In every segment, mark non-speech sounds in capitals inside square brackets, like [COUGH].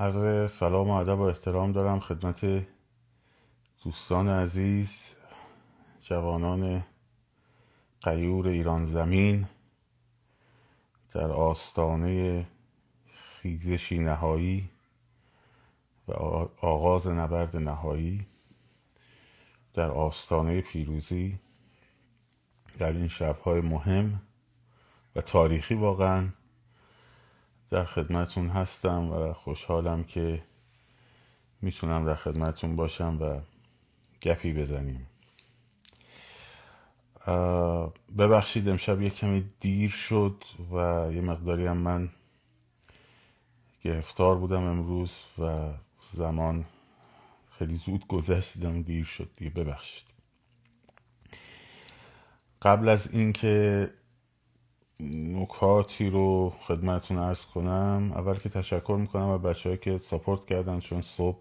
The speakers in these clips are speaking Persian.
عرض سلام و ادب و احترام دارم خدمت دوستان عزیز جوانان قیور ایران زمین در آستانه خیزشی نهایی و آغاز نبرد نهایی در آستانه پیروزی در این شبهای مهم و تاریخی واقعا در خدمتون هستم و خوشحالم که می‌تونم در خدمتون باشم و گپی بزنیم. ببخشید امشب یه کمی دیر شد و یه مقداری هم من گرفتار بودم امروز و زمان خیلی زود گذشت دیدم دیر شد دیگه ببخشید. قبل از اینکه نکاتی رو خدمتون ارز کنم. اول که تشکر می‌کنم و بچه که ساپورت کردن چون صبح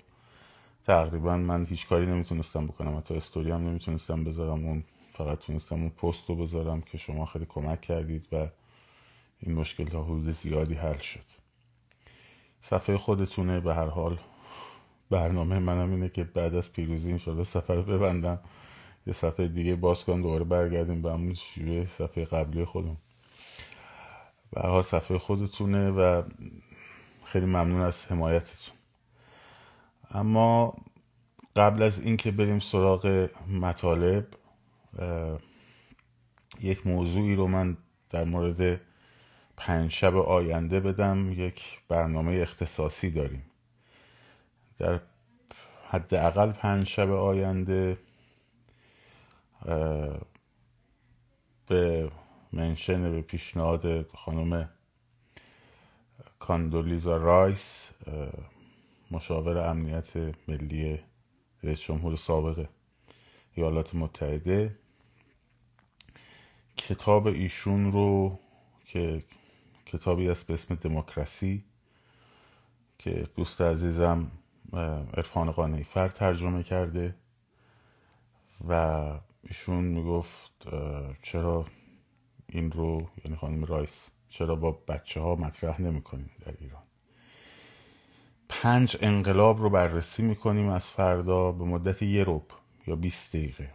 تقریبا من هیچ کاری نمی‌تونستم بکنم. حتی استوری هم نمی‌تونستم بذارم اون فقط تونستم اون پست رو بذارم که شما خیلی کمک کردید و این مشکل تا حدود زیادی حل شد. صفحه خودتونه. به هر حال برنامه منم اینه که بعد از پیروزی انشالله سفر ببندم. یه صفحه دیگه باز کنم دوباره برگردیم به همون شیوه صفحه قبلی خودم. حال صفحه خودتونه و خیلی ممنون از حمایتتون. اما قبل از اینکه بریم سراغ مطالب یک موضوعی رو من در مورد پنج شب آینده بدم. یک برنامه اختصاصی داریم. در حداقل پنج شب آینده به منشن به پیشنهاد خانم کاندولیزا رایس مشاور امنیت ملی رئیس جمهور سابق ایالات متحده. کتاب ایشون رو که کتابی است به اسم دموکراسی که دوست عزیزم عرفان قانعی فر ترجمه کرده و ایشون می‌گفت چرا این رو یعنی خانم رایس چرا با بچه ها مطرح نمی‌کنیم در ایران؟ پنج انقلاب رو بررسی می‌کنیم از فردا به مدت یه روب یا 20 دقیقه.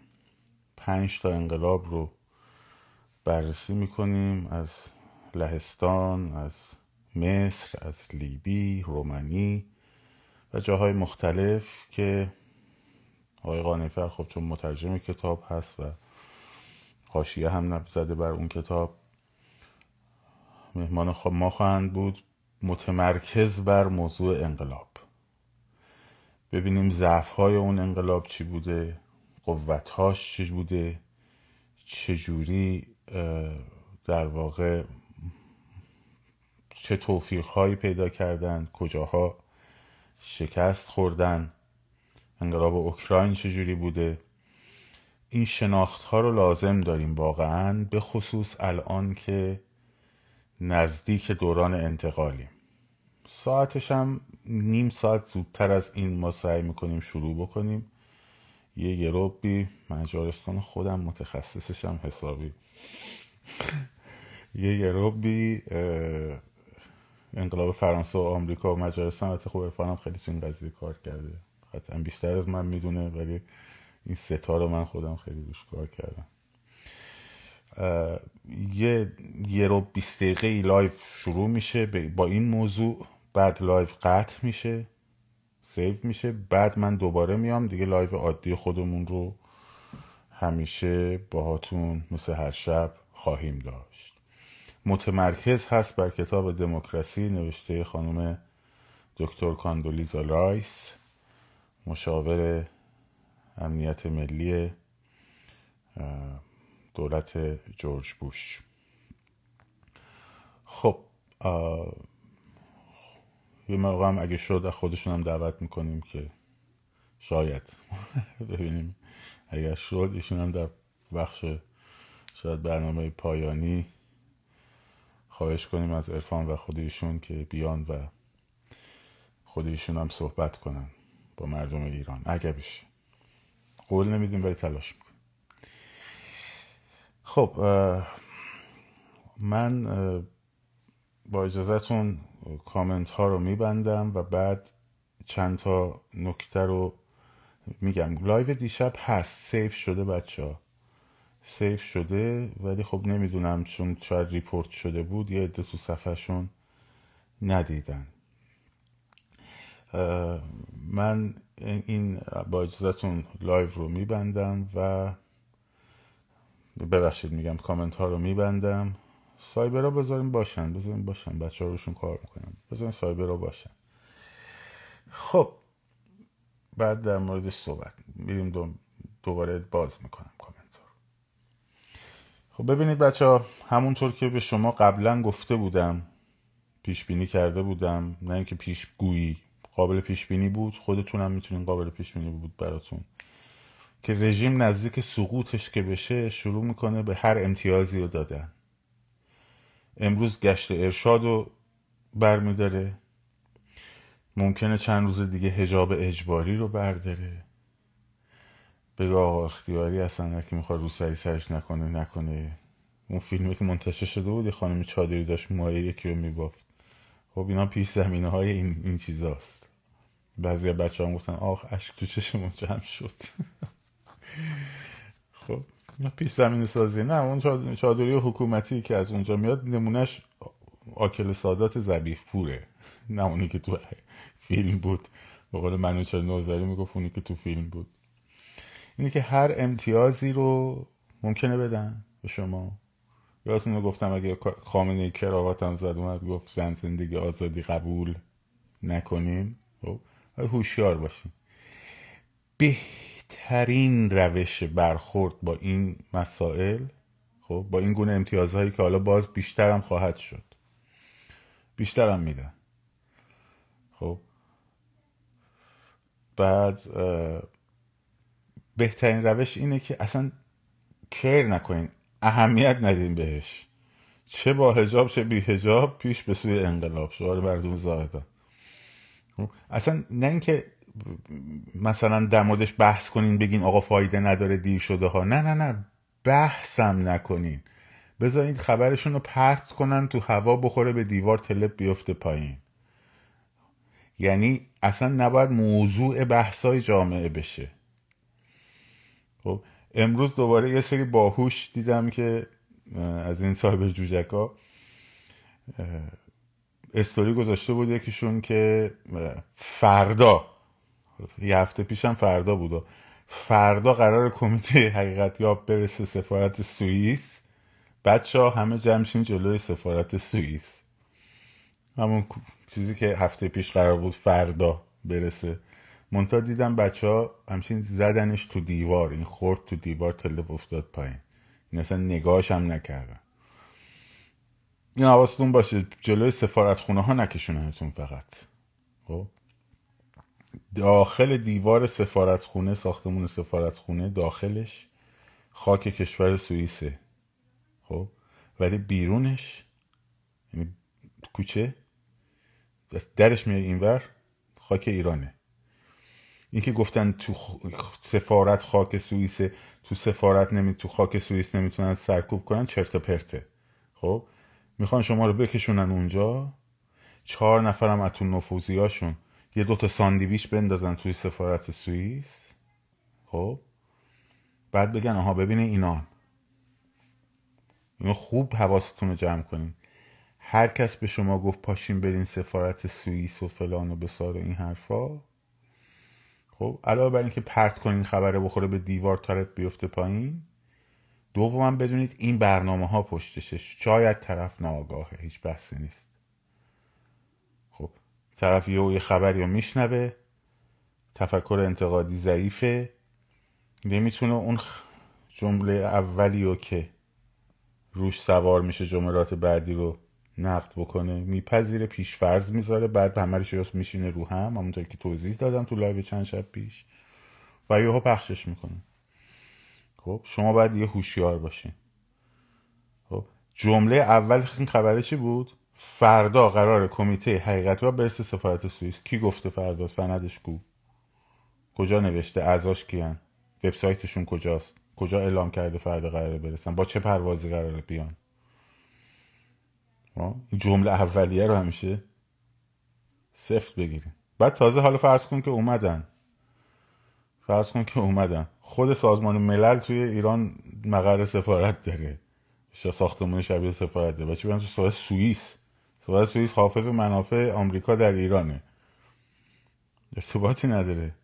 پنج تا انقلاب رو بررسی می‌کنیم از لهستان از مصر از لیبی رومنی و جاهای مختلف که آقای قانفر خب چون مترجم کتاب هست و حاشیه هم زده بر اون کتاب. مهمان ما خواهند بود متمرکز بر موضوع انقلاب. ببینیم ضعف اون انقلاب چی بوده قوتهاش چی بوده چجوری در واقع چه توفیق هایی پیدا کردن کجاها شکست خوردن انقلاب اوکراین چجوری بوده. این شناخت ها رو لازم داریم واقعا به خصوص الان که نزدیک دوران انتقالیم. ساعتش هم نیم ساعت زودتر از این ما سعی می‌کنیم شروع بکنیم. یه گروبی مجارستان خودم متخصصشم حسابی. یه گروبی انقلاب فرانسه و آمریکا و مجارستان. البته خوب ارفانم خیلی تو این قضیه کار کرده. قطعا بیشتر از من می‌دونه ولی این ستا رو من خودم خیلی روش کار کردم. یه یه ربع بیست دقیقه ای live شروع میشه با این موضوع بعد live قطع میشه save میشه بعد من دوباره میام دیگه live عادی خودمون رو همیشه باهاتون مثل هر شب خواهیم داشت. متمرکز هست بر کتاب دموکراسی نوشته خانم دکتر کاندولیزا رایس مشاور امنیت ملی دولت جورج بوش. خب یه موقع هم اگه شد خودشون هم دعوت می‌کنیم که شاید [LAUGHS] ببینیم. اگر شد ایشون هم در بخش شاید برنامه پایانی خواهش کنیم از عرفان و خود ایشون که بیان و خود هم صحبت کنن با مردم ایران. اگه بشه. قول نمیدیم ولی تلاش می‌کنیم. خب من با اجازهتون کامنت ها رو میبندم و بعد چند تا نکته رو میگم. live دیشب هست save شده بچه ها save شده ولی خب نمی‌دونم چون شاید report شده بود یه عده تو صفحهشون ندیدن. من این با اجازتون live رو میبندم و ببخشید میگم کامنت ها رو میبندم. cyber ها بذاریم باشن بذاریم باشن بچه ها روشون کار می‌کنم بذاریم cyber ها باشن. خب بعد در موردش صحبت میریم دوباره باز می‌کنم کامنت ها خب ببینید بچه ها همونطور که به شما قبلا گفته بودم پیش بینی کرده بودم نه اینکه پیش گویی قابل پیش بینی بود. خودتونم می‌تونین قابل پیش بینی بود براتون. که رژیم نزدیک سقوطش که بشه شروع می‌کنه به هر امتیازی رو دادن. امروز گشت ارشاد رو برمیداره. ممکنه چند روز دیگه هجاب اجباری رو برداره. بگه آقا اختیاری اصلا که می‌خواد رو سری سرش نکنه نکنه. اون فیلمی که منتشر شده بود خانم چادری داشت مایه یکی رو میبافت. خب اینا پیش زمینه های این, این چیزاست. بعضی بچه هم گفتن آخ اشک تو چشمون جمع شد. [LAUGHS] خب پیش زمین سازی. نه اون چادری حکومتی که از اونجا میاد نمونهش آکل سادات زبیح پوره. نه اونی که تو فیلم بود. به قول منوچه نوزری می‌گفت اونی که تو فیلم بود. اینی که هر امتیازی رو ممکنه بدن به شما. یادتون رو گفتم اگه خامنه کراواتم زد اومد گفت زن زندگی آزادی قبول نکنیم. خب هوشیار باشین. بهترین روش برخورد با این مسائل خب با این گونه امتیازهایی که حالا باز بیشترم خواهد شد. بیشترم میدن خب. بعد بهترین روش اینه که اصلا کر نکنین. اهمیت ندین بهش. چه با هجاب چه بی هجاب پیش به سوی انقلاب. شعار مردم زاهدان. اصلا نه اینکه مثلا در موردش بحث کنین بگین آقا فایده نداره دیر شده ها. نه نه نه بحثم نکنین. بذارید خبرشون رو پرت کنن تو هوا بخوره به دیوار تلپ بیفته پایین. یعنی اصلا نباید موضوع بحثای جامعه بشه. خب امروز دوباره یه سری باهوش دیدم که از این صاحب جوجکا استوری گذاشته بود یکیشون که فردا یه هفته پیشم فردا بود فردا قرار کمیته حقیقت یاب برسه سفارت سوئیس. بچه ها همه جمشین جلوی سفارت سوئیس. همون چیزی که هفته پیش قرار بود فردا برسه. منتها دیدم بچه ها همچین زدنش تو دیوار این خورد تو دیوار تلپ افتاد پایین. این اصلا نگاهش هم نکردن. این حواستون باشه جلوی سفارت خونه ها نکشوننتون فقط. خب؟ داخل دیوار سفارت خونه ساختمون سفارت خونه داخلش خاک کشور سوئیسه. خب؟ ولی بیرونش یعنی کوچه درش میاد اینور خاک ایرانه. این که گفتن تو سفارت خاک سوئیسه تو سفارت نمی تو خاک سوئیس نمی‌تونن سرکوب کنن چرت پرته. خب؟ می‌خوان شما رو بکشونن اونجا؟ چهار نفرم از تو نفوزیاشون یه دوتا ساندیویچ بندازن توی سفارت سوئیس. خب؟ بعد بگن آها ببینه اینان اینو خوب حواستون رو جمع کنین. هر کس به شما گفت پاشین برین سفارت سوئیس و فلان و بسار این حرفا. خب؟ علاوه بر اینکه پرت کنین خبره بخوره به دیوار تارت بیفته پایین. دوما بدونید این برنامه ها پشتشه شاید طرف ناآگاهه. هیچ بحثی نیست. خب طرف یه خبری رو میشنوه. تفکر انتقادی ضعیفه. نمی‌تونه اون جمله اولی رو که روش سوار میشه جملات بعدی رو نقد بکنه میپذیره پیش فرض می‌ذاره بعد همه میشینه رو هم همونطور که توضیح دادم تو لایو چند شب پیش. و یهو پخشش می‌کنه. خب شما باید یه هوشیار باشین. خب جمله اول این خبره چی بود؟ فردا قرار کمیته حقیقت و برسه سفارت سوئیس. کی گفته فردا؟ سندش کو؟ کجا نوشته؟ اعضاش کیان؟ وبسایتشون کجاست؟ کجا اعلام کرده فردا قراره برسن؟ با چه پروازی قراره بیان؟ این جمله اولیه رو همیشه سفت بگیرین بعد تازه حالا فرض کن که اومدن. فرض کن که اومدن. خود سازمان ملل توی ایران مقر سفارت داره. ساختمون شبیه سفارت داره. بچه تو سوئیس. سفارت سوئیس حافظ منافع آمریکا در ایرانه. ارتباطی نداره.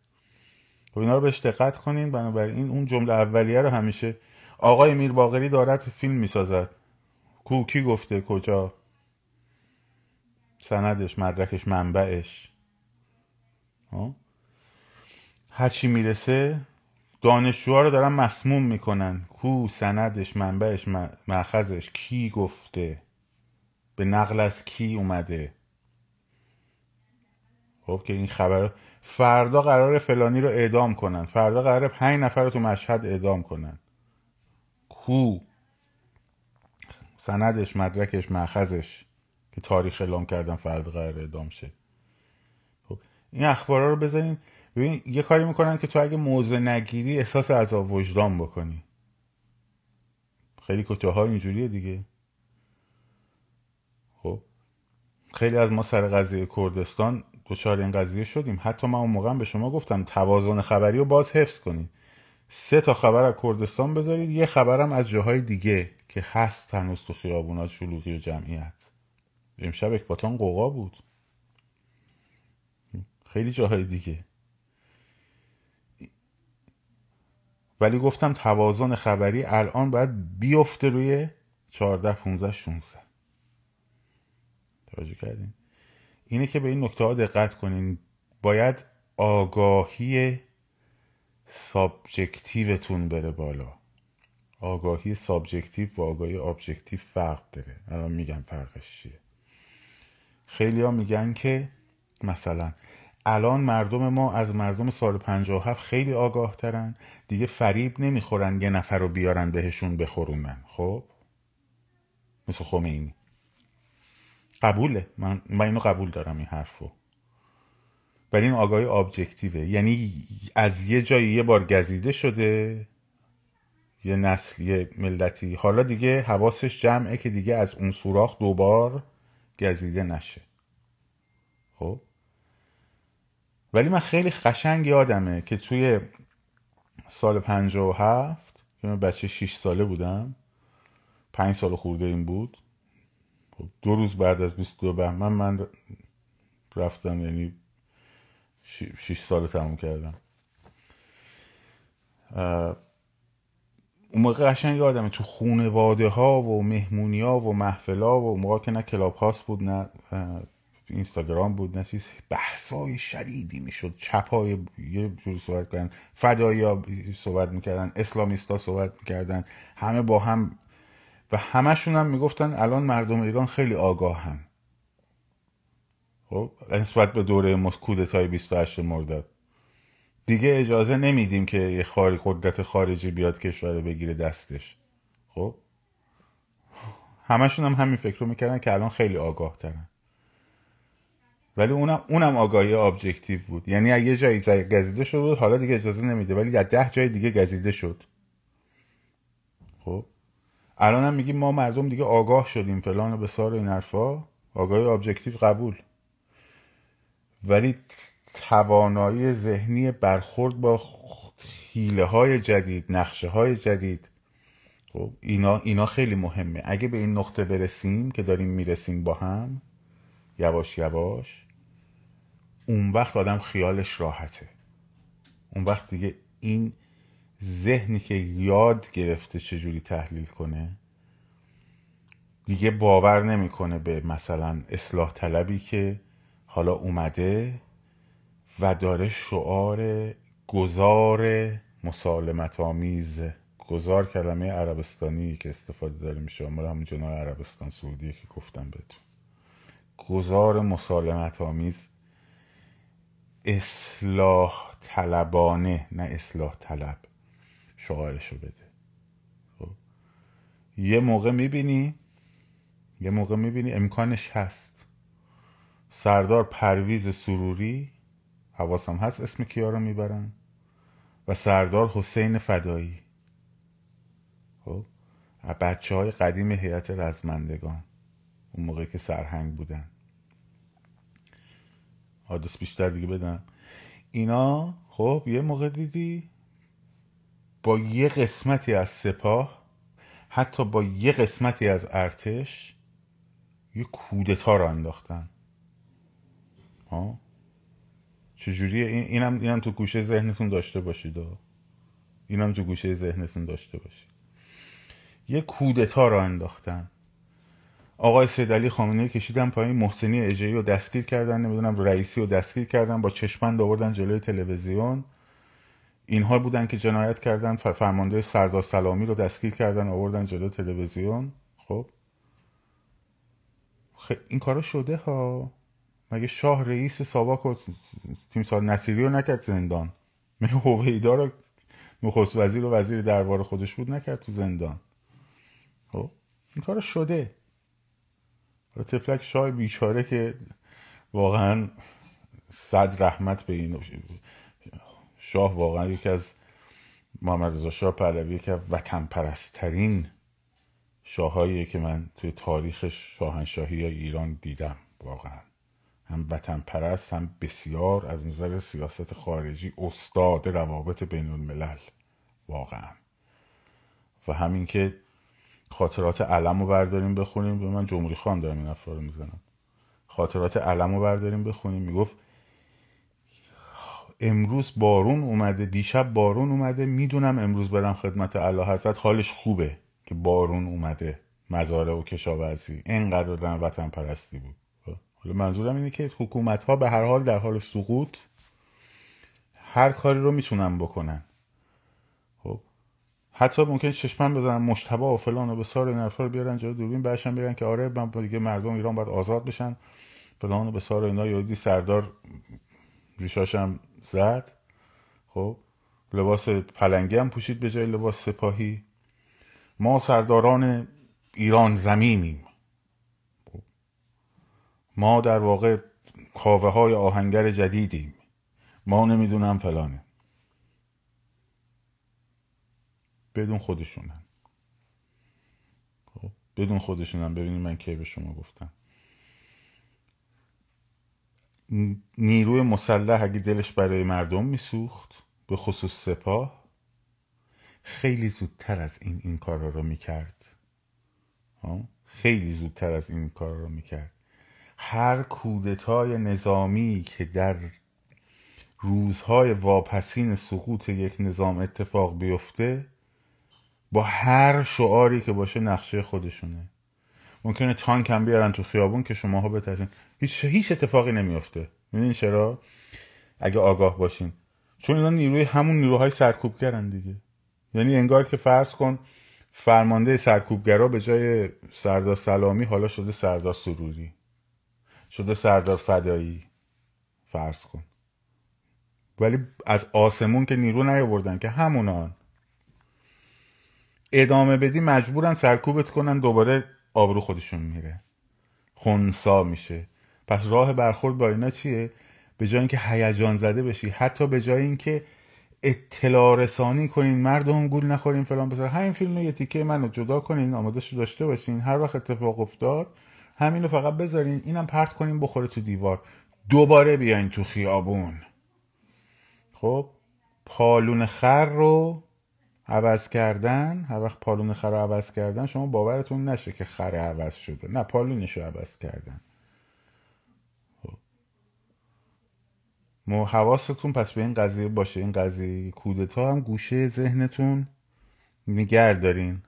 خب اینا رو بهش دقت کنین. بنابراین اون جمله اولیه رو همیشه آقای میر باقری دارد فیلم می‌سازد. کو کی گفته؟ کجا؟ سندش مدرکش منبعش. هرچی می‌رسه دانشجوها رو دارن مسموم می‌کنن. کو سندش منبعش مأخذش کی گفته؟ به نقل از کی اومده؟ خب که این خبر فردا قرار فلانی رو اعدام کنن. فردا قرار پنج نفر رو تو مشهد اعدام کنن. کو؟ سندش مدرکش مأخذش که تاریخ اعلام کردن فردا قرار اعدام شه. خب این اخبارا رو بزنین. ببین یه کاری می‌کنن که تو اگه موزه نگیری احساس عذاب وجدان بکنی. خیلی کتاه ها اینجوریه دیگه. خب خیلی از ما سر قضیه کردستان دچار این قضیه شدیم. حتی من اون موقع به شما گفتم توازن خبری رو باز حفظ کنید سه تا خبر از کردستان بذارید. یه خبرم از جاهای دیگه که هست هنوز تو خیابونات شلوغی و جمعیت. امشب اکباتان قوقا بود. خیلی جاهای دیگه. ولی گفتم توازن خبری الان باید بیفته روی 14 15 16 توجه کردین؟ اینه که به این نکته ها دقت کنین. باید آگاهی سابجکتیوتون بره بالا. آگاهی subjective و آگاهی objective فرق داره. الان میگم فرقش چیه؟ خیلی ها میگن که مثلا الان مردم ما از مردم سال 57 خیلی آگاه ترن دیگه فریب نمی‌خورن یه نفر رو بیارن بهشون بخورونن. خب؟ مثل خمینی قبوله. من, من اینو قبول دارم این حرفو. ولی این آگاهی objective ه یعنی از یه جایی یه بار گزیده شده یه نسل یه ملتی. حالا دیگه حواسش جمعه که دیگه از اون سوراخ دوبار گزیده نشه. خب؟ ولی من خیلی قشنگ یادمه که توی سال پنجاه و هفت که من بچه شیش ساله بودم پنج سال خورده این بود. خب دو روز بعد از 22 بهمن من رفتم یعنی شیش سال تموم کردم. اون موقع قشنگ یادمه تو خونواده ها و مهمونی ها و محفل ها و موقع که نه کلاب هاست بود نه اینستاگرام بود چیز. بحثای شدیدی می‌شد. چپ های یه جور صحبت کردن. فدایی ها صحبت می‌کردن. اسلامیستا صحبت می‌کردن. همه با هم و همشون هم می‌گفتن الان مردم ایران خیلی آگاهن. خب نسبت به دوره کودتای 28 مرداد. دیگه اجازه نمیدیم که یه خاری قدرت خارجی بیاد کشور بگیره دستش. خب؟ همشون هم همین فکر رو می‌کردن که الان خیلی آگاه ترن ولی اونم اونم آگاهی ابجکتیو بود. یعنی اگه یه جایی گزیده شده بود حالا دیگه اجازه نمیده ولی از ده جای دیگه گزیده شد. خب؟ الان هم میگیم ما مردم دیگه آگاه شدیم فلان و بسار این حرفا. آگاهی ابجکتیو قبول. ولی توانایی ذهنی برخورد با حیله های جدید نقشه های جدید. خب اینا, اینا خیلی مهمه. اگه به این نقطه برسیم که داریم می‌رسیم با هم یواش یواش اون وقت آدم خیالش راحته. اون وقت دیگه این ذهنی که یاد گرفته چجوری تحلیل کنه دیگه باور نمی‌کنه به مثلا اصلاح طلبی که حالا اومده و داره شعار گذار مسالمت آمیز گذار کلمه عربستانی که استفاده داره میشه مال همون جناه عربستان سعودی که گفتم بهتون. گذار مسالمت آمیز اصلاح طلبانه نه اصلاح طلب. شعارشو بده. خب. یه موقع می‌بینی یه موقع می‌بینی امکانش هست. سردار پرویز سروری حواسم هست اسم کیا رو می‌برن و سردار حسین فدایی. خب. بچه های قدیم هیئت رزمندگان اون موقع که سرهنگ بودن. آدرس بیشتر دیگه بدم. اینا خب یه موقع دیدی با یه قسمتی از سپاه حتی با یه قسمتی از ارتش یه کودتا رو انداختن. ها؟ چجوریه این اینم اینم تو گوشه ذهنتون داشته باشید. اینم تو گوشه ذهنتون داشته باشید. یه کودتا رو انداختن. آقای سید علی خامنه‌ای کشیدن پایین محسنی اجایی رو دستگیر کردن نمی‌دونم رئیسی رو دستگیر کردن با چشمند آوردن جلوی تلویزیون. اینها بودن که جنایت کردن فرمانده سردار سلامی رو دستگیر کردن آوردن جلوی تلویزیون. خب. این کارا شده ها. مگه شاه رئیس ساواک و تیمسار نصیری رو نکرد زندان؟ مگه هویدا رو نخست وزیر و وزیر دربار خودش بود نکرد تو زندان؟ خب. این کار شده. تفلک شاه بیچاره که واقعا صد رحمت به این شاه واقعا یکی از محمد رضا شاه پهلوی که وطن پرسترین شاههایی که من توی تاریخ شاهنشاهی ایران دیدم واقعا. هم وطن پرست هم بسیار از نظر سیاست خارجی استاد روابط بین الملل واقعا. و همین که خاطرات علم رو برداریم بخونیم. به من جمهوری خان دارم این افرار رو می‌زنم خاطرات علم رو برداریم بخونیم. می‌گفت امروز بارون اومده دیشب بارون اومده. می‌دونم امروز برم خدمت الله حضرت. حالش خوبه که بارون اومده. مزاره و کشاورزی. اینقدر در وطن پرستی بود. حالا منظورم اینه که حکومت ها به هر حال در حال سقوط. هر کاری رو می‌تونن بکنن. حتی ممکن چشمن بزنن مشتبه و فلان و بسار این رو بیارن جای دوربین برشن بگن که آره من دیگه مردم ایران باید آزاد بشن. فلان و بسار اینا یادی سردار ریشاشم زد. خب لباس پلنگی هم پوشید به جای لباس سپاهی. ما سرداران ایران زمینیم. خب. ما در واقع کاوه های آهنگر جدیدیم. ما نمی‌دونم فلانه. بدون خودشونن. خب بدون خودشونن. ببینید من کی به شما گفتم. نیروی مسلح اگه دلش برای مردم میسوخت به خصوص سپاه خیلی زودتر از این این کارا رو می‌کرد. خیلی زودتر از این کارا رو می‌کرد. هر کودتای نظامی که در روزهای واپسین سقوط یک نظام اتفاق بیفته با هر شعاری که باشه نقشه خودشونه. ممکنه تانک هم بیارن تو خیابون که شماها بترسین. هیچ هیچ اتفاقی نمیافته. می‌دونین چرا؟ اگه آگاه باشین. چون اینا نیروی همون نیروهای سرکوبگرن دیگه. یعنی انگار که فرض کن فرمانده سرکوبگرا به جای سردار سلامی حالا شده سردار سروری. شده سردار فدایی. فرض کن. ولی از آسمون که نیرو نیاوردن که همونان. ادامه بدی مجبورن سرکوبت کنن دوباره آبرو خودشون میره. خونسا میشه. پس راه برخورد با اینا چیه؟ به جای اینکه هیجان زده بشی حتی به جای اینکه اطلاع رسانی کنین مردم گول نخورین فلان بذار. همین فیلم یه تیکه منو جدا کنین آماده شو داشته باشین. هر وقت اتفاق افتاد همین رو فقط بذارین اینم پرت کنین بخوره تو دیوار. دوباره بیاین تو خیابون. خب پالون خر رو عوض کردن هر وقت پالون خر رو عوض کردن شما باورتون نشه که خر عوض شده. نه پالونش رو عوض کردن. خب. حواستون پس به این قضیه باشه. این قضیه کودتا هم گوشه ذهنتون نگر دارین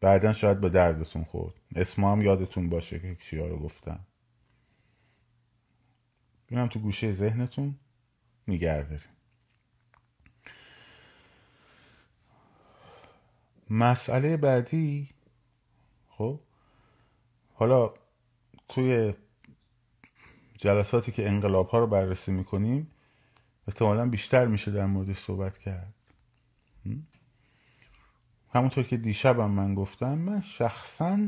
بعدا شاید به دردتون خورد. اسم هم یادتون باشه که چیا رو گفتم اینم تو گوشه ذهنتون نگر دارین مسئله بعدی خب حالا توی جلساتی که انقلاب ها رو بررسی می‌کنیم احتمالا بیشتر میشه در موردش صحبت کرد. همونطور که دیشبم من گفتم من شخصا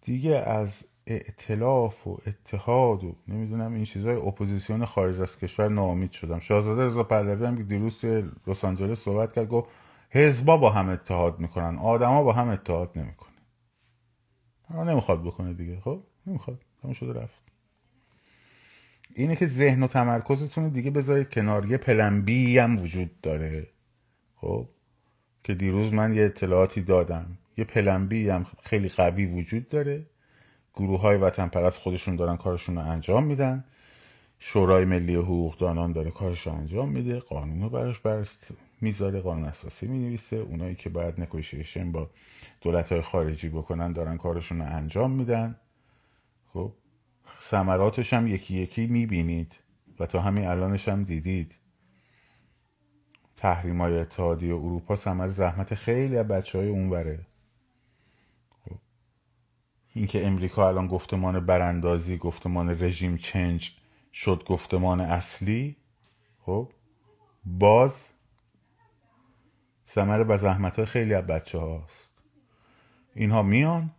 دیگه از ائتلاف و اتحاد و نمی‌دونم این چیزای اپوزیسیون خارج از کشور ناامید شدم. شاهزاده رضا پهلوی هم که دیروز لس آنجلس صحبت کرد گفت حزبا با هم اتحاد می‌کنن آدما با هم اتحاد نمی‌کنه نمی‌خواد بکنه دیگه. خب نمی‌خواد. تموم شده رفت. اینه که ذهن و تمرکزتون دیگه بذارید کنار. یه plan B هم وجود داره. خب که دیروز من یه اطلاعاتی دادم. یه پلن بی هم خیلی قوی وجود داره. گروه های وطن پرست خودشون دارن کارشون رو انجام میدن. شورای ملی حقوق دانان داره کارش انجام میده. قانون رو براش می‌ذاره قانون اساسی می‌نویسه. اونایی که باید نکوشیشن با دولت های خارجی بکنن دارن کارشون رو انجام میدن. خب ثمراتش هم یکی یکی می‌بینید و تا همین الانش هم دیدید. تحریم های اتحادیه اروپا ثمر زحمت خیلی از بچه های اونوره. خب. اینکه امریکا الان گفتمان براندازی گفتمان رژیم چنج شد گفتمان اصلی خب باز ثمر به زحمت های خیلی از بچه هاست اینها میان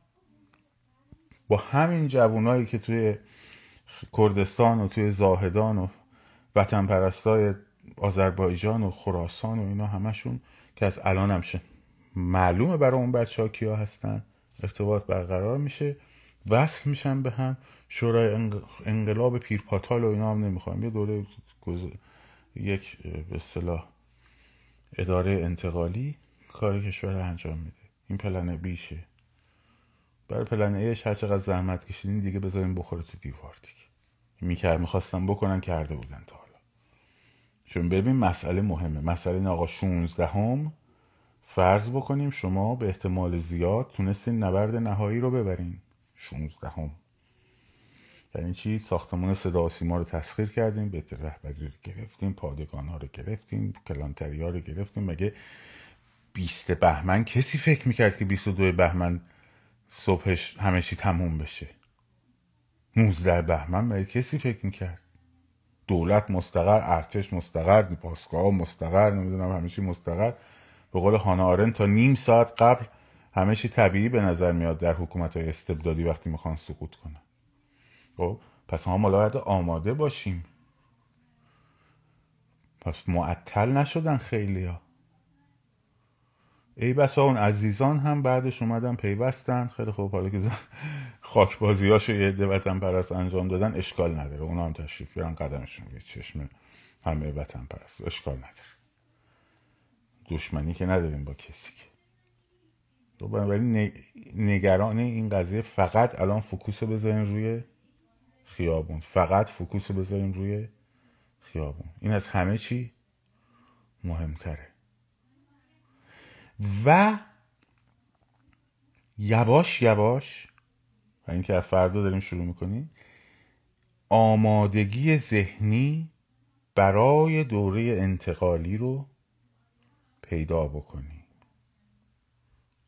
با همین جوانایی که توی کردستان و توی زاهدان و وطن پرستای آذربایجان و خراسان و اینا همشون که از الان هم معلومه برای اون بچه ها کیا هستن. ارتباط برقرار میشه. وصل میشن به هم. شورای انقلاب پیرپاتال و اینا هم نمی‌خوام. یه دوره یک به اصطلاح اداره انتقالی کار کشور انجام میده. این پلن بیشه. برای پلن ایش هر چقدر زحمت کشیدین دیگه بذارین بخوره تو دیوار دیگه. می‌کرد می‌خواستم بکنن کرده بودن تا حالا. چون ببین مسئله مهمه. مسئله این آقا 16 هم فرض بکنیم شما به احتمال زیاد تونستین نبرد نهایی رو ببرین. 16 هم یعنی چی؟ ساختمان صدا سیما رو تسخیر کردیم به رهبری رو گرفتیم پادگان ها رو گرفتیم کلانتری ها رو گرفتیم. مگه 20 بهمن کسی فکر می‌کرد که 22 بهمن صبحش همه چی تموم بشه؟ 19 بهمن مگه کسی فکر می‌کرد؟ دولت مستقر ارتش مستقر پاسگاه مستقر نمی‌دونم همه مستقر. به قول هانا آرن تا نیم ساعت قبل همه چی طبیعی به نظر میاد در حکومت های استبدادی وقتی می‌خوان سقوط کنن. خب پس ما باید آماده باشیم. پس معطل نشدن خیلی ها ای بسا اون عزیزان هم بعدش اومدن پیوستن. خیلی خوب حالا که خاک بازی هاشو یه وطن پرست انجام دادن اشکال نداره. اونا هم تشریف بیارن قدمشون یه چشم همه وطن پرست. اشکال نداره. دشمنی که نداریم با کسی که. ولی نگران این قضیه فقط الان فکوس بذارین روی خیابون. فقط فکوس بذارین روی خیابون. این از همه چی مهمتره. و یواش یواش و اینکه از فردا داریم شروع می‌کنیم آمادگی ذهنی برای دوره انتقالی رو پیدا بکنیم.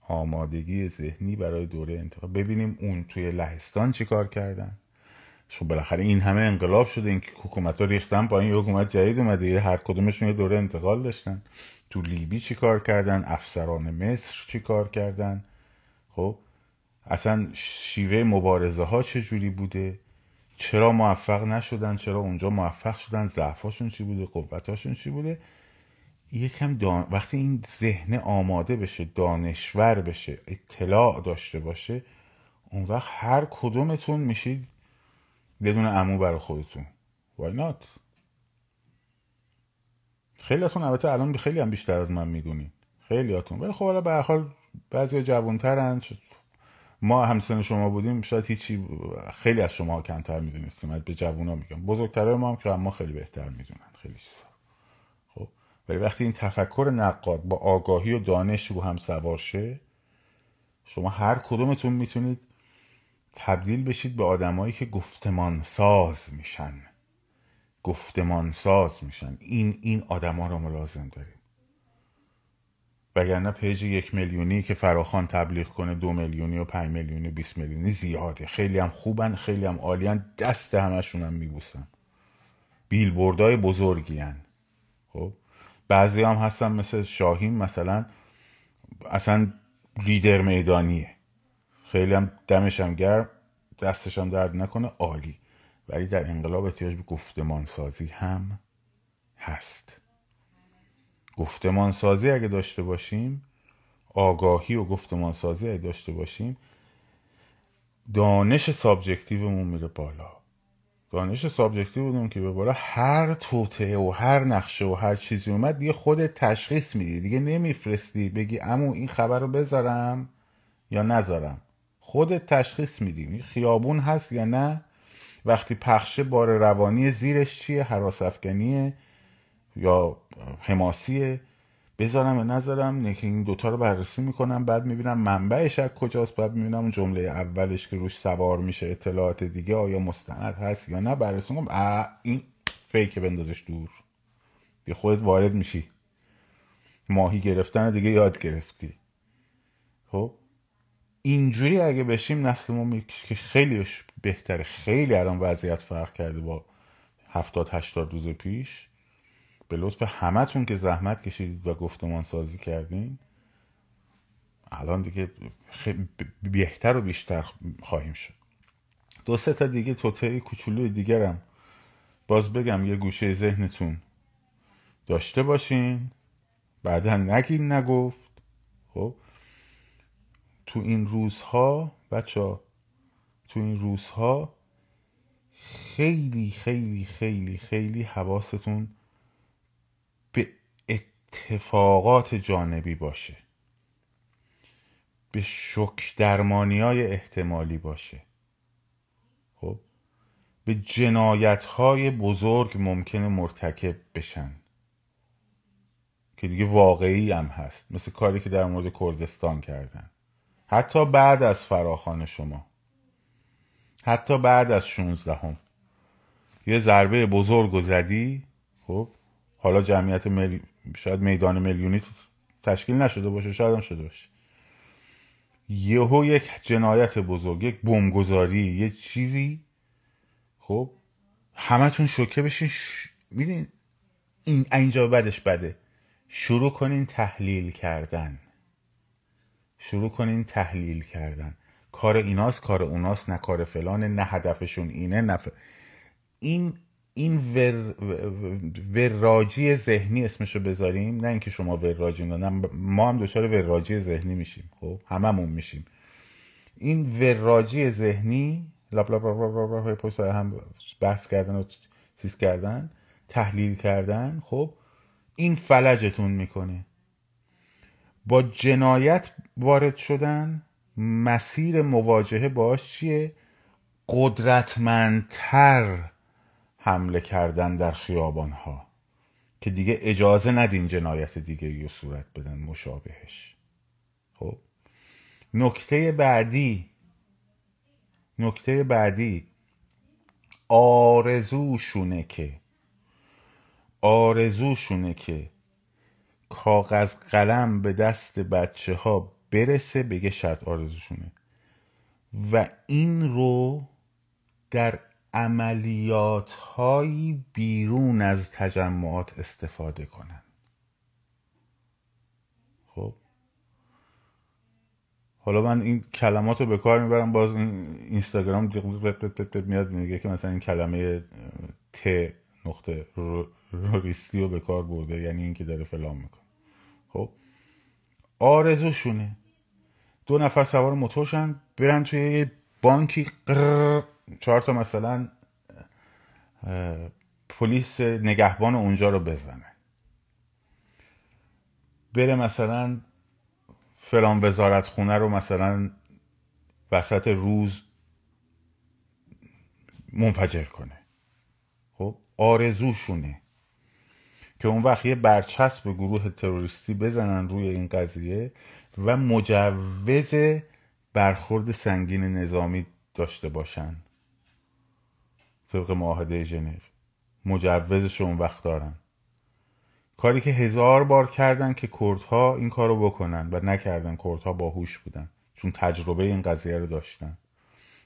آمادگی ذهنی برای دوره انتقال. ببینیم اون توی لهستان چی کار کردن. خب بالاخره این همه انقلاب شده این حکومت ها ریختن با این حکومت جدید اومده هر کدومشون یه دوره انتقال داشتن. تو لیبی چی کار کردن؟ افسران مصر چی کار کردن؟ خب اصلا شیوه مبارزه ها چه جوری بوده؟ چرا موفق نشدن؟ چرا اونجا موفق شدن؟ ضعفاشون چی بوده؟ قوتاشون چی بوده؟ یکم دان... وقتی این ذهن آماده بشه دانشور بشه اطلاع داشته باشه اون وقت هر کدومتون میشید بدون امو برای خودتون. Why not? خیلی هاتون البته الان خیلی هم بیشتر از من می‌دونین. خیلی هاتون ولی خب حالا به حال بعضی جوانترن. ما همسن شما بودیم شاید هیچی خیلی از شما کمتر می‌دونستیم. به جوونا میگم. بزرگترهای ما هم که ما خیلی بهتر می‌دونن. خیلی چیزا. خب؟ ولی وقتی این تفکر نقاد با آگاهی و دانش رو هم سوار شه شما هر کدومتون می‌تونید تبدیل بشید به آدمایی که گفتمان ساز میشن. گفتمان ساز میشن. این این آدما رو ما لازم داریم. وگرنه پیج یک میلیونی که فراخان تبلیغ کنه دو میلیونی و پنج میلیونی و بیس میلیونی زیاده. خیلی هم خوبن خیلی هم عالیان دست همشون هم میبوسن. بیل بردای بزرگی هن. خب؟ بعضی هم هستن مثل شاهین مثلا اصلا لیدر میدانیه. خیلی هم دمش هم گرم دستش هم درد نکنه عالی. ولی در انقلاب احتیاج به گفتمان سازی هم هست. گفتمان سازی اگه داشته باشیم آگاهی و گفتمان سازی اگه داشته باشیم دانش subjective مون میره بالا. دانش subjective تون که بره بالا هر توطئه و هر نقشه و هر چیزی اومد دیگه خودت تشخیص میدی. دیگه نمیفرستی بگی عمو این خبر رو بذارم یا نذارم. خودت تشخیص میدی این خیابون هست یا نه؟ وقتی پخشه بار روانی زیرش چیه؟ حراس افغانیه یا حماسیه؟ بذارم یا نذارم؟ که این دوتا رو بررسی می‌کنم بعد می‌بینم منبعش از کجاست بعد می‌بینم جمله اولش که روش سوار میشه اطلاعات دیگه آیا مستند هست یا نه؟ بررسی کنم این فیک بندازش دور. دیگه خودت وارد میشی. ماهی گرفتن دیگه یاد گرفتی. خب؟ اینجوری اگه بشیم نسل ما که خیلی بهتره. خیلی الان وضعیت فرق کرده با هفتاد هشتاد روز پیش. به لطف همتون که زحمت کشیدید و گفتمان سازی کردین. الان دیگه بهتر و بیشتر خواهیم شد. دو سه تا دیگه توته کوچولوی دیگرم. باز بگم یه گوشه ذهنتون داشته باشین. بعدا نگین نگفت. خب؟ تو این روزها بچه تو این روزها خیلی خیلی خیلی خیلی حواستون به اتفاقات جانبی باشه. به شک درمانی های احتمالی باشه. خب؟ به جنایت های بزرگ ممکنه مرتکب بشن. که دیگه واقعی هم هست. مثل کاری که در مورد کردستان کردن. حتی بعد از فراخان شما. حتی بعد از 16 هم. یه ضربه بزرگ و زدی خب حالا جمعیت ملی... شاید میدان میلیونی تشکیل نشده باشه شاید هم شده باشه. یهو یک جنایت بزرگ یک بمبگذاری یه چیزی خب همتون شوکه بشین ش... میدین این اینجا بدش بده. شروع کنین تحلیل کردن. شروع کنین تحلیل کردن. کار ایناست کار اوناست نه کار فلانه نه هدفشون اینه نه این این ور... وراجی ذهنی اسمشو بذاریم. نه اینکه شما وراجی نه ما هم دچار وراجی ذهنی میشیم. خب هممون میشیم. این وراجی ذهنی لاب لاب لاب لاب هم بحث کردن و چیز کردن تحلیل کردن خب این فلجتون می‌کنه. با جنایت وارد شدن مسیر مواجهه باش چیه؟ قدرتمندتر حمله کردن در خیابان ها که دیگه اجازه ندین جنایت دیگه یه صورت بدن مشابهش. خب؟ نکته بعدی نکته بعدی آرزوشونه که آرزوشونه که کاغذ قلم به دست بچه ها برسه بگه شرط آرزوشونه. و این رو در عملیات هایی بیرون از تجمعات استفاده کنن. خب؟ حالا من این کلمات رو به کار می‌برم باز این اینستاگرام میاد میگه که مثلا این کلمه ت نقطه [LAUGHS] روریستی رو به کار برده یعنی اینکه داره فلان می‌کنه. خب؟ آرزوشونه. دو نفر سوار موتورشن برن توی بانکی چهار تا مثلا پلیس نگهبان اونجا رو بزنه. بره مثلا فلان وزارت خونه رو مثلا وسط روز منفجر کنه. خب؟ آرزوشونه. که اون وقت یه برچسب گروه تروریستی بزنن روی این قضیه و مجوز برخورد سنگین نظامی داشته باشن. طبق معاهده ژنو. مجوزش اون وقت دارن. کاری که هزار بار کردن که کردها این کارو بکنن و نکردن کردها باهوش بودن. چون تجربه این قضیه رو داشتن.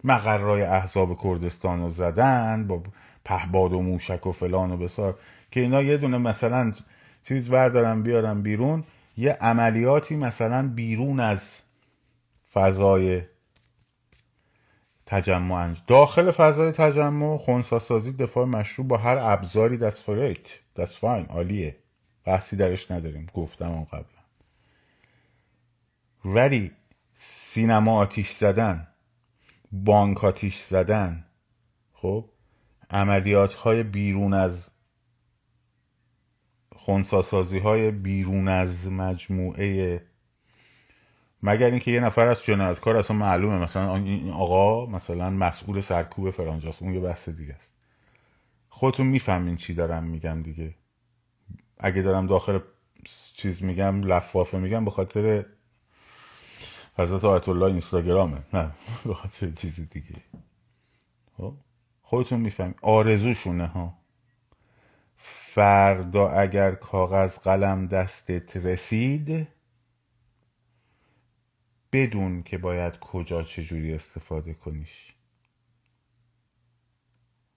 مقرای احزاب کردستان رو زدن با پهباد و موشک و فلان و بسار. که اینا یه دونه مثلا چیز بردارن بیارن بیرون یه عملیاتی مثلا بیرون از فضای تجمع داخل فضای تجمع خونساسازی دفاع مشروع با هر ابزاری. For it. That's fine. عالیه. بحثی درش نداریم. گفتم اون قبلا. ولی سینما آتیش زدن بانک آتیش زدن خب عملیات های بیرون از خونساسازی های بیرون از مجموعه مگر اینکه یه نفر از جنایتکار اصلا معلومه. مثلا این آقا مثلا مسئول سرکوب فرانجاست. اون یه بحث دیگه است. خودتون می‌فهمین چی دارم میگم دیگه. اگه دارم داخل چیز میگم لفافه میگم به خاطر حضرت آیت الله اینستاگرامه. نه به خاطر چیزی دیگه. خب؟ خودتون می‌فهمین. آرزوشونه ها. فردا اگر کاغذ قلم دستت رسید بدون که باید کجا چجوری استفاده کنیش.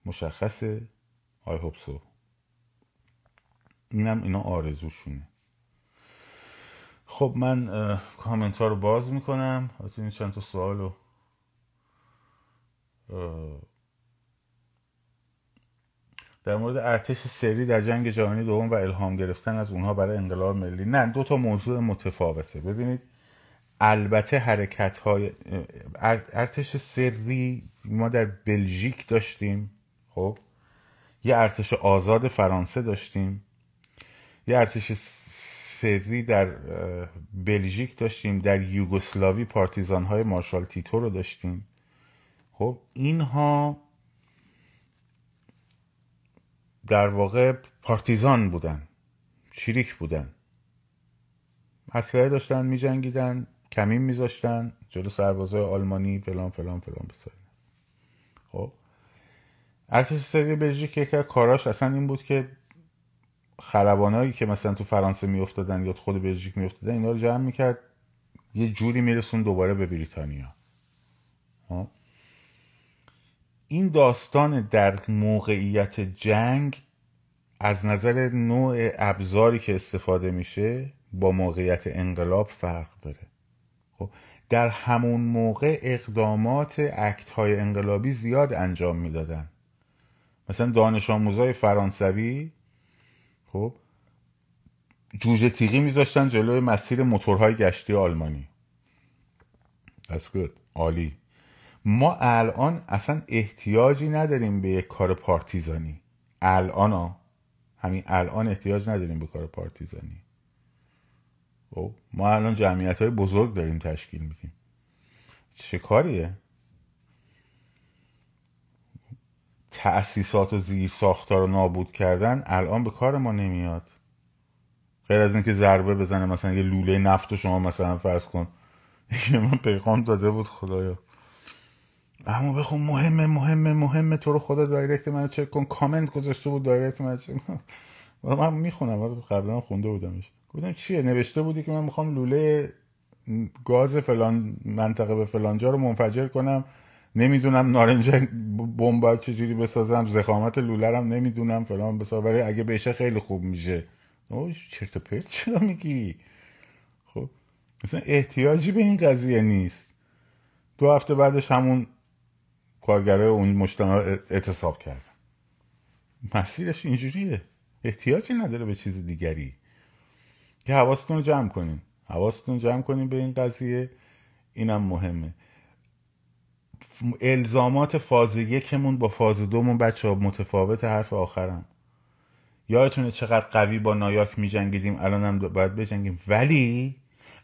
مشخصه؟ آی hope so. اینم اینا آرزوشونه. خب من کامنت ها رو باز می‌کنم. از این چند تا سوال رو در مورد ارتش سری در جنگ جهانی دوم و الهام گرفتن از اونها برای انقلاب ملی. نه دو تا موضوع متفاوته. ببینید البته حرکت های ارتش سری ما در بلژیک داشتیم خب؟ یه ارتش آزاد فرانسه داشتیم. یه ارتش سری در بلژیک داشتیم. در یوگسلاوی پارتیزان های مارشال تیتو رو داشتیم. خب اینها در واقع پارتیزان بودن شریک بودن. اسلحه داشتن می جنگیدن کمین میذاشتن جلو سربازای آلمانی فلان فلان فلان بساری خب. ارتش سری بلژیک که کاراش اصلا این بود که خلبانایی که مثلا تو فرانسه میافتادن یا خود بلژیک میافتادن اینا رو جمع می‌کرد یه جوری میرسون دوباره به بریتانیا. خب؟ این داستان در موقعیت جنگ از نظر نوع ابزاری که استفاده میشه با موقعیت انقلاب فرق داره. خب در همون موقع اقدامات اکت های انقلابی زیاد انجام می‌دادن. مثلا دانش آموزای فرانسوی خب جوجه تیغی میذاشتن جلوی مسیر موتورهای گشتی آلمانی. That's good. عالی. ما الان اصلا احتیاجی نداریم به یک کار پارتیزانی. الان ها. همین الان احتیاج نداریم به کار پارتیزانی. خب ما الان جمعیت های بزرگ داریم تشکیل میدیم. چه کاریه؟ تأسیسات و زیر ساختار رو نابود کردن الان به کار ما نمیاد. غیر از اینکه ضربه بزنه مثلا یه لوله نفت شما مثلا فرض کن. یه من پیغام داده بود خدایا. عمو بخون مهمه مهمه مهمه. تو رو خدا direct منو چک کن. کامنت گذاشته بود direct من چک کن. من می‌خونم قبلا خونده بودمش. گفتم چیه؟ نوشته بودی که من می‌خوام لوله گاز فلان منطقه به فلان جا رو منفجر کنم. نمی‌دونم نارنجک بمب چجوری بسازم. ضخامت لوله هم نمی‌دونم. فلان بسازم. ولی اگه بشه خیلی خوب میشه. چرت و پرت چرا میگی؟ خب مثلا احتیاجی به این قضیه نیست. دو هفته بعدش همون کارگره اون مجتمع اعتصاب کردن. مسیرش اینجوریه. احتیاجی نداره به چیز دیگری. که حواستون رو جمع کنین. حواستون جمع کنین به این قضیه. اینم مهمه. الزامات فاز یکمون با فاز دومون بچه ها متفاوت حرف آخرم. یادتونه چقدر قوی با نایاک می جنگیدیم الان هم باید بجنگیم. ولی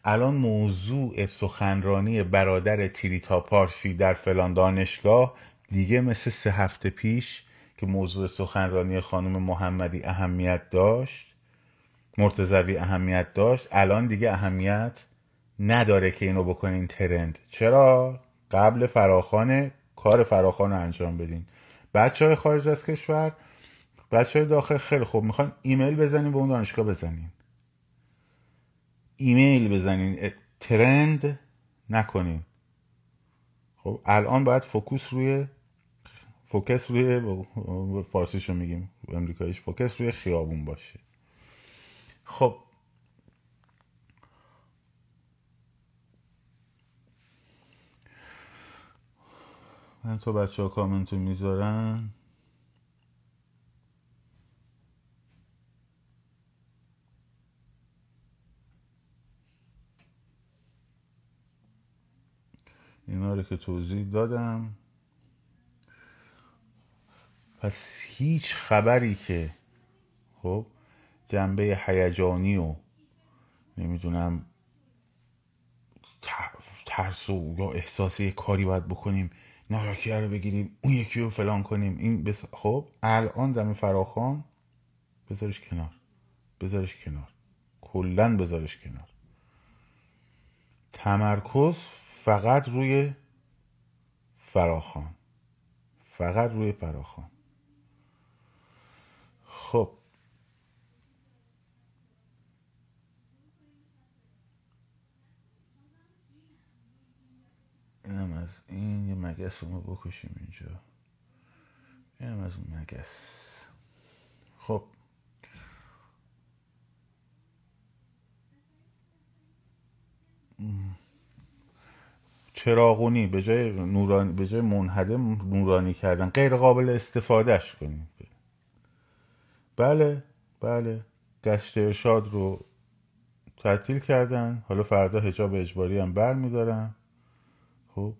الان موضوع سخنرانی برادر تیریتا پارسی در فلان دانشگاه دیگه مثل سه هفته پیش که موضوع سخنرانی خانم محمدی اهمیت داشت مرتزوی اهمیت داشت الان دیگه اهمیت نداره که اینو بکنین ترند. چرا؟ قبل فراخانه کار فراخان انجام بدین. بچه های خارج از کشور بچه های داخل خیلی خوب. می‌خوان ایمیل بزنین به اون دانشگاه بزنین. ایمیل بزنین. trend نکنین. خب الان باید focus روی focus روی فارسیشو میگیم. امریکاییش focus روی خیابون باشه. خب. من تو بچه ها کامنتو می‌ذارن اینا رو که توضیح دادم. پس هیچ خبری که خب جنبه هیجانی و نمی‌دونم ترس و یا احساسی کاری باید بکنیم ناراکی رو بگیریم اون یکی رو فلان کنیم این بس... خب الان دم فراخان بذارش کنار بذارش کنار کلا بذارش کنار. تمرکز فقط روی فراخان. فقط روی فراخان. خب. اینم از این یه مگس رو بکشیم اینجا. اینم از اون مگس. خب. چراغونی به جای نورانی به جای منهدم نورانی کردن غیر قابل استفادهش کنیم. بله بله. گشت ارشاد رو تعطیل کردن. حالا فردا حجاب اجباری هم بر میدارن خب.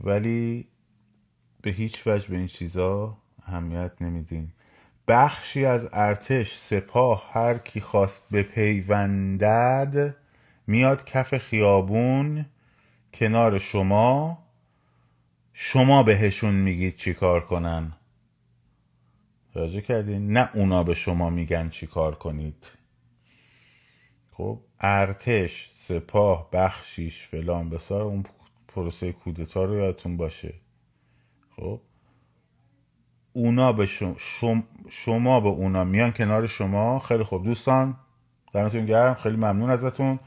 ولی به هیچ وجه به این چیزا اهمیت نمیدین. بخشی از ارتش سپاه هر کی خواست به پیوندد میاد کف خیابون کنار شما شما بهشون میگید چی کار کنن. راجع کردین؟ نه اونا به شما میگن چی کار کنید. خب ارتش سپاه بخشیش فلان بسار اون پروسه کودتا رو یادتون باشه. خب اونا به شما, شما به اونا میان کنار شما. خیلی خوب دوستان دمتون گرم خیلی ممنون ازتون.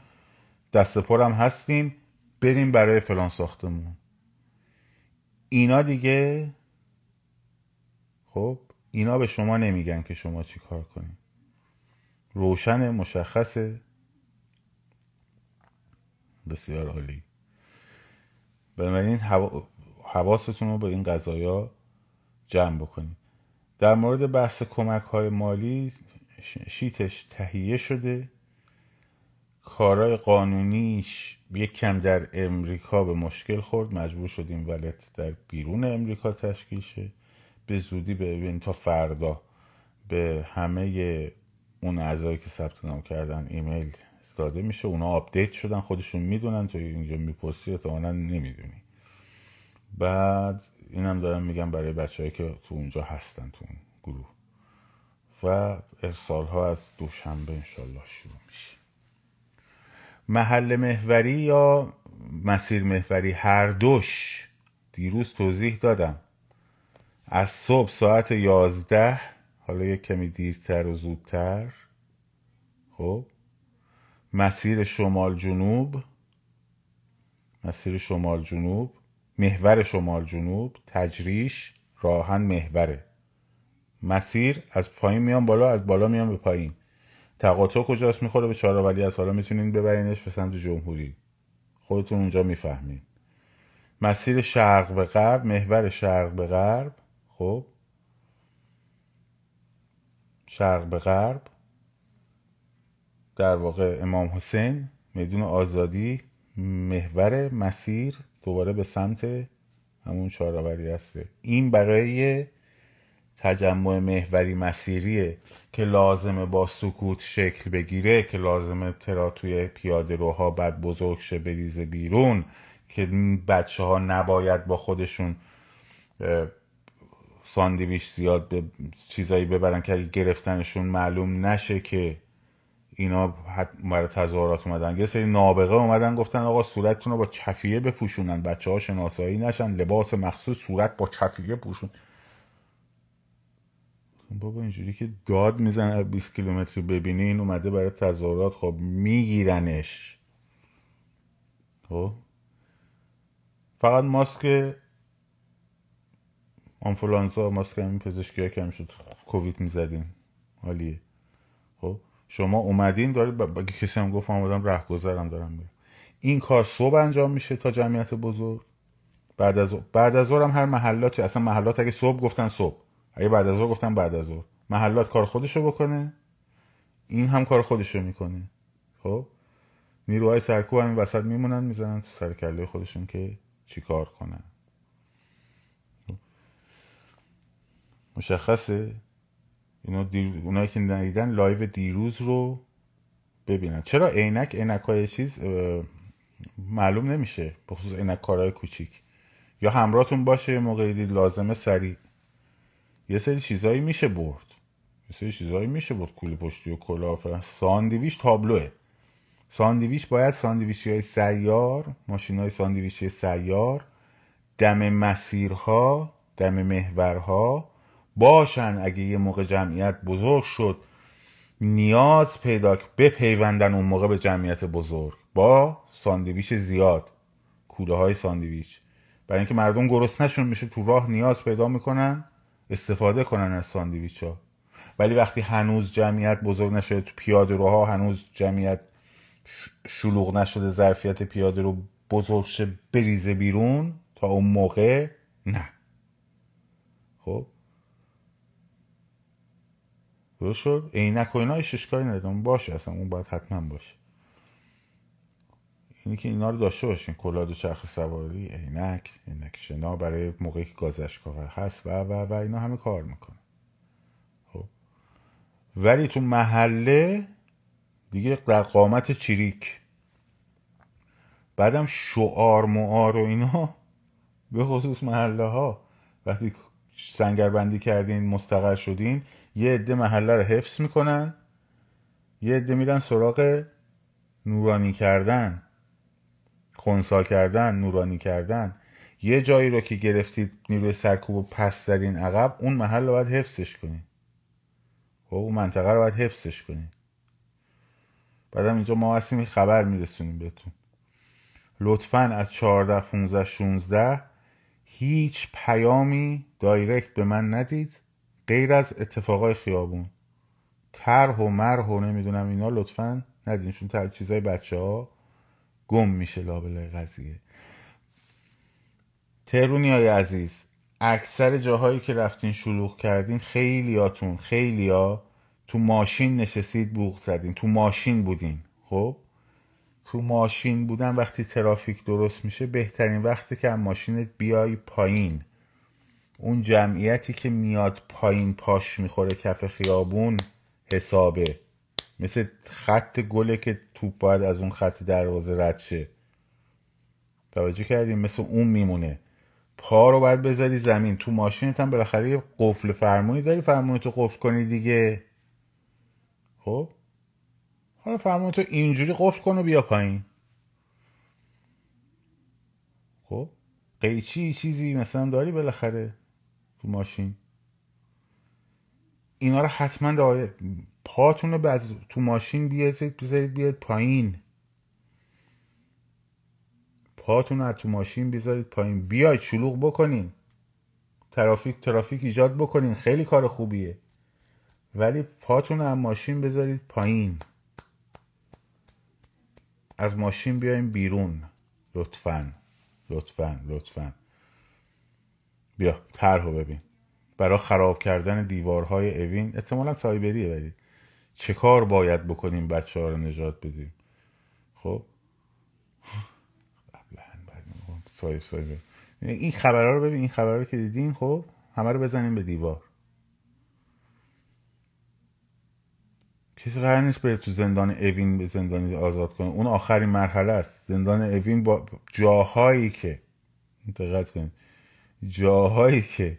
دست پرم هستیم بریم برای فلان ساختمون. اینا دیگه خب اینا به شما نمیگن که شما چی کار کنید روشن مشخصه بسیار عالی. بنابراین حواستون رو به این قضایا جمع بکنید در مورد بحث کمک های مالی شیتش تهیه شده. کارای قانونیش یک کم در امریکا به مشکل خورد. مجبور شدیم wallet در بیرون امریکا تشکیل شه. به زودی به تا فردا به همه اون اعضایی که ثبت نام کردن ایمیل داده میشه. اونا update شدن خودشون می‌دونن. تو اینجا می‌پرسی احتمالا نمی‌دونی. بعد اینم دارم میگم برای بچههایی که تو اونجا هستن تو اون گروه. و ارسال ها از دوشنبه انشالله شروع میشه. محل محوری یا مسیر محوری؟ هر دوش. دیروز توضیح دادم. از صبح ساعت یازده حالا یک کمی دیرتر و زودتر. خب. مسیر شمال جنوب. مسیر شمال جنوب. محور شمال جنوب. تجریش راهن محوره. مسیر از پایین میان بالا از بالا میان به پایین. تقاطع کجاست می‌خوره؟ به چهار ولی از حالا می‌تونین ببرینش به سمت جمهوری. خودتون اونجا می‌فهمین. مسیر شرق به غرب محور شرق به غرب. خب. شرق به غرب. در واقع امام حسین میدون آزادی محور مسیر دوباره به سمت همون چهارآوری هسته. این برای تجمع محوری مسیریه که لازمه با سکوت شکل بگیره که لازمه ترا توی پیاده روها بعد بزرگ شه بریزه بیرون که بچه ها نباید با خودشون ساندویش زیاد به چیزایی ببرن که اگه گرفتنشون معلوم نشه که اینا برای تظاهرات اومدن. یه سری نابغه اومدن گفتن آقا صورتتون رو با چفیه بپوشونن. بچه ها شناسایی نشن لباس مخصوص صورت با چفیه پوشون. بابا اینجوری که داد می‌زنه 20 کیلومتر ببینی این اومده برای تظاهرات خب میگیرنش. خب؟ فقط ماسک آنفولانزا ماسک همین پزشکی کم شد کووید می‌زدین حالیه خب؟ شما اومدین دارید با... کسی هم گفت آمدم رهگذرم دارم میرم. این کار صبح انجام میشه تا جمعیت بزرگ. بعد از بعد از هم هر محلاتی اصلا محلات اگه صبح گفتن صبح. اگه بعد از ظهر گفتن بعد از ظهر. محلات کار خودشو بکنه این هم کار خودشو می‌کنه. خب؟ نیروهای سرکوب همین وسط میمونن می‌زنن تو سر کله خودشون که چیکار کنن. مشخصه. اینا دیر... اونایی که ندیدن live دیروز رو ببینن. چرا عینک عینک های چیز معلوم نمیشه بخصوص عینک کارهای کوچیک. یا همراهتون باشه موقعی دید لازمه سریع. یه سری چیزایی میشه برد. یه سری چیزایی میشه برد. کوله پشتی و کلاه ساندویچ تابلوه. ساندویچ باید ساندویچی های سیار ماشین های ساندویچی سیار دم مسیرها دم محورها باشن اگه یه موقع جمعیت بزرگ شد. نیاز پیدا بپیوندن اون موقع به جمعیت بزرگ. با ساندویچ زیاد. کوله های ساندویچ. برای اینکه مردم گرست نشون میشه تو راه نیاز پیدا می‌کنن. استفاده کنن از ساندویچ ها ولی وقتی هنوز جمعیت بزرگ نشده تو پیاده روها هنوز جمعیت شلوغ نشده ظرفیت پیاده رو بزرگ شه بریزه بیرون تا اون موقع نه. خب؟ درست شد؟ عینک و اینا اشکالی ندارم. باشه اصلا اون باید حتما باشه. اینی که اینا رو داشته باشین. کلاد چرخ سواری عینک عینک شنا برای موقعی که گاز هست و و و اینا همه کار می‌کنه. خب. ولی تو محله دیگه در قامت چریک. بعدم شعار معار و اینا به خصوص محله ها وقتی سنگربندی کردین مستقر شدین یه عده محله رو حفظ می‌کنن یه عده میرن سراغ نورانی کردن. خونسا کردن نورانی کردن یه جایی رو که گرفتید نیروی سرکوب و پس زدین عقب اون محل رو باید حفظش کنین. خب اون منطقه رو باید حفظش کنین. بعدم اینجا ما هستیم خبر میرسونیم بهتون. لطفا از 14 15 16 هیچ پیامی دایرکت به من ندید غیر از اتفاقای خیابون. طرح و مرح و نمی‌دونم اینا لطفا ندین چون چیزای بچه ها گم میشه لابلای قضیه. ترونی های عزیز اکثر جاهایی که رفتین شلوغ کردین خیلیاتون خیلیا تو ماشین نشستید بوغ زدین تو ماشین بودین خب؟ تو ماشین بودن وقتی ترافیک درست میشه بهترین وقتی که ماشینت بیای پایین. اون جمعیتی که میاد پایین پاش می‌خوره کف خیابون حسابه. مثل خط گله که توپ باید از اون خط دروازه رد شه. توجه کردیم مثل اون میمونه. پا رو باید بذاری زمین. تو ماشینت هم بالاخره یه قفل فرمونی داری. فرمونی تو قفل کنی دیگه. خب؟ حالا فرمونی تو اینجوری قفل کن و بیا پایین. خب؟ قیچی چیزی مثلا داری بالاخره تو ماشین؟ اینا رو حتما رعایت پاتون رو تو ماشین بیاد بذارید بیاد پایین. پاتون رو تو ماشین بذارید پایین. بیاید شلوغ بکنین. ترافیک ترافیک ایجاد بکنین. خیلی کار خوبیه. ولی پاتون رو ماشین بذارید پایین. از ماشین بیایم بیرون. لطفا لطفا لطفا. بیا طرح ببین. برای خراب کردن دیوارهای اوین احتمالا سایبریه ولی. چه کار باید بکنیم بچه ها رو نجات بدیم؟ خب؟ سایب سایب این خبرها رو ببین این خبرها رو که دیدین خب؟ همه رو بزنیم به دیوار. کسی قرار نیست بره تو زندان اوین به زندانی آزاد کنه. اون آخرین مرحله است. زندان اوین با جاهایی که دقت کنید. جاهایی که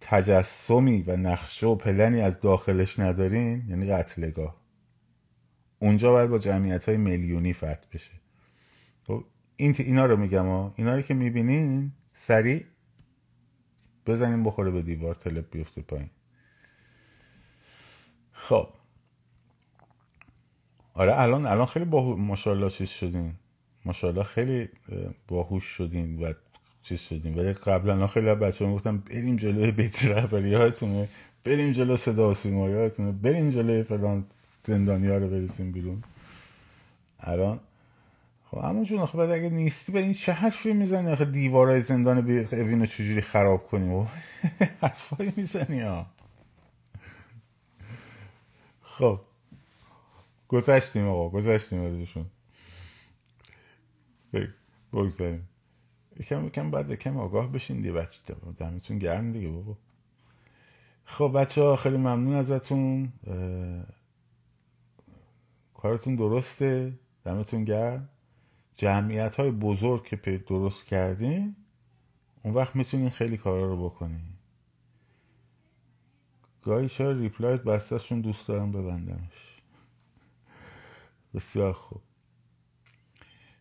تجسمی و نقشه و پلنی از داخلش ندارین؟ یعنی قتلگاه اونجا باید با جمعیت های میلیونی فتح بشه. خب این اینا رو میگم ها. اینا رو که می‌بینین سریع بزنین بخوره به دیوار تلپ بیفته پایین. خب. آره الان الان خیلی با ماشاءالله شدین. ماشاءالله خیلی باهوش شدین و چیز شدیم؟ ولی قبلا خیلی بچه هم گفتم بریم جلوی بیت رهبری هاتونه بریم جلو صدا و بریم جلوی فلان زندانی ها رو برسیم بیرون. الان؟ خب اما جون خب اگه نیستی به این چه حرفی می‌زنی؟ آخه دیوارای زندان اوین رو چجوری خراب کنیم؟ [LAUGHS] حرفایی می‌زنی ها. خب گذشتیم آقا گذشتیم ازشون. بگذاریم. یکم یکم بعد یکم آگاه بشین دیگه بچه دمتون گرم دیگه بابا. خب بچه ها خیلی ممنون ازتون. کارتون درسته؟ دمتون گرم؟ جمعیت های بزرگ که درست کردین اون وقت می‌تونین خیلی کارا رو بکنین. گاهی چرا ریپلایت بستشون دوست دارم ببندمش. بسیار خوب.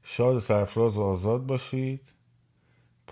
شاد سرفراز و آزاد باشید.